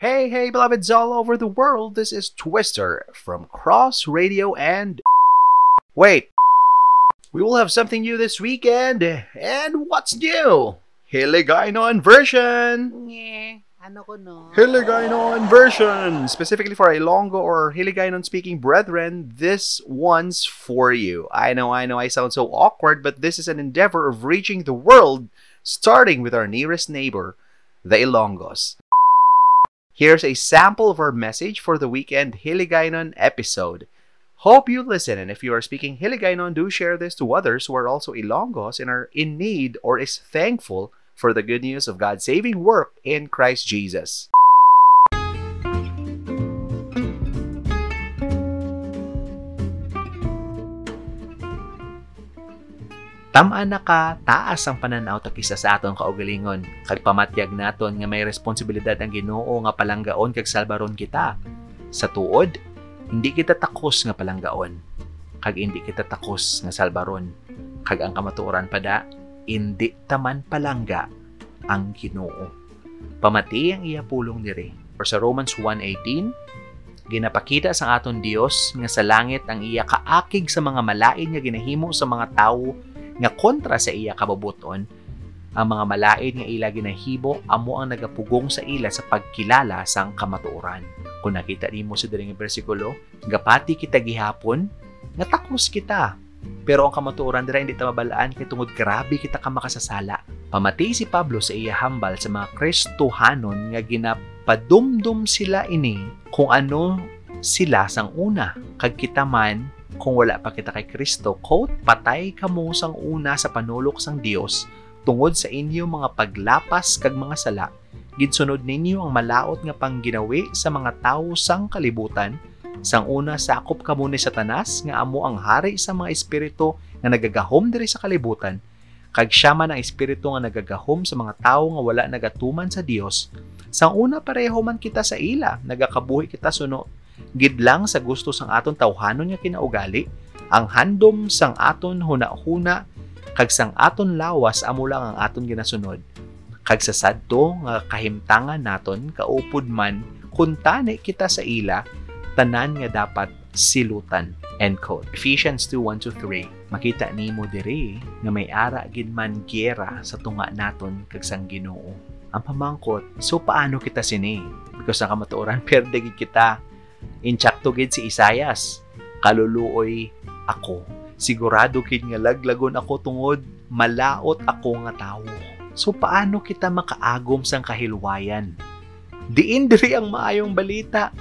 Hey, hey, beloveds all over the world. This is Twister from Cross Radio and. Wait! We will have something new this weekend. And what's new? Hiligaynon version! Ano ko no? Hiligaynon version! Specifically for Ilonggo or Hiligaynon speaking brethren, this one's for you. I know, I know, I sound so awkward, but this is an endeavor of reaching the world, starting with our nearest neighbor, the Ilonggos. Here's a sample of our message for the weekend Hiligaynon episode. Hope you listen, and if you are speaking Hiligaynon, do share this to others who are also Ilonggos and are in need or is thankful for the good news of God's saving work in Christ Jesus. Tamaan na ka, taas ang pananaw ta kisa sa aton kaugalingon. Kag pamatyag naton nga may responsibilidad ang Ginoo nga palanggaon kag salbaron kita. Sa tuod, hindi kita takos nga palanggaon. Kag hindi kita takos nga salbaron. Kag ang kamatuoran pada, hindi taman palangga ang Ginoo. Pamati ang iya pulong diri. Or sa Romans 1:18, ginapakita sa aton Dios nga sa langit ang iya kaakig sa mga malain nga ginahimo sa mga tawo nga kontra sa iya kababuton ang mga malain nga ila ginahibo amo ang nagapugong sa ila sa pagkilala sang kamatuoran. Kung nakita nimo sa diri nga bersikulo gapati kita gihapon nga kita. Pero ang kamatuoran dira hindi ta mabalaan kay tungod grabe kita ka makasasala. Pamati si Pablo sa iya hambal sa mga Kristohanon nga ginapadumdum sila ini kung ano sila sang una. Kag kita man kung wala pa kita kay Kristo, quote, patay kamo sang una sa panulok sang Dios tungod sa inyo mga paglapas kag mga sala, ginsunod ninyo ang malaot nga pangginawi sa mga tawo sang kalibutan, sang una sakop kamo ni Satanas nga amo ang hari sa mga espiritu nga nagagahom diri sa kalibutan, kag siya man ang espiritu nga nagagahom sa mga tawo nga wala nagatuman sa Dios. Sang una pareho man kita sa ila, nagakabuhi kita suno gidlang sa gusto sang aton tawhanon nga kinaugali, ang handom sang aton huna-huna kag sang aton lawas amo lang ang aton ginasunod. Kag sa sadto nga kahimtangan naton kaupod man kun tani kita sa ila tanan nga dapat silutan. End quote. Ephesians 2, 1-3 Makita nimo diri nga may ara gid man gyera sa tunga naton kag sang Ginoo. Ang pamangkot, so paano kita sini? Because ang kamatuoran, perde gid kita Inchakto gid si Isayas. Kaluluoy ako. Sigurado gid nga laglagon ako tungod malaot ako nga tawo. So paano kita makaagom sang kahilwayan? Diin diri ang maayong balita.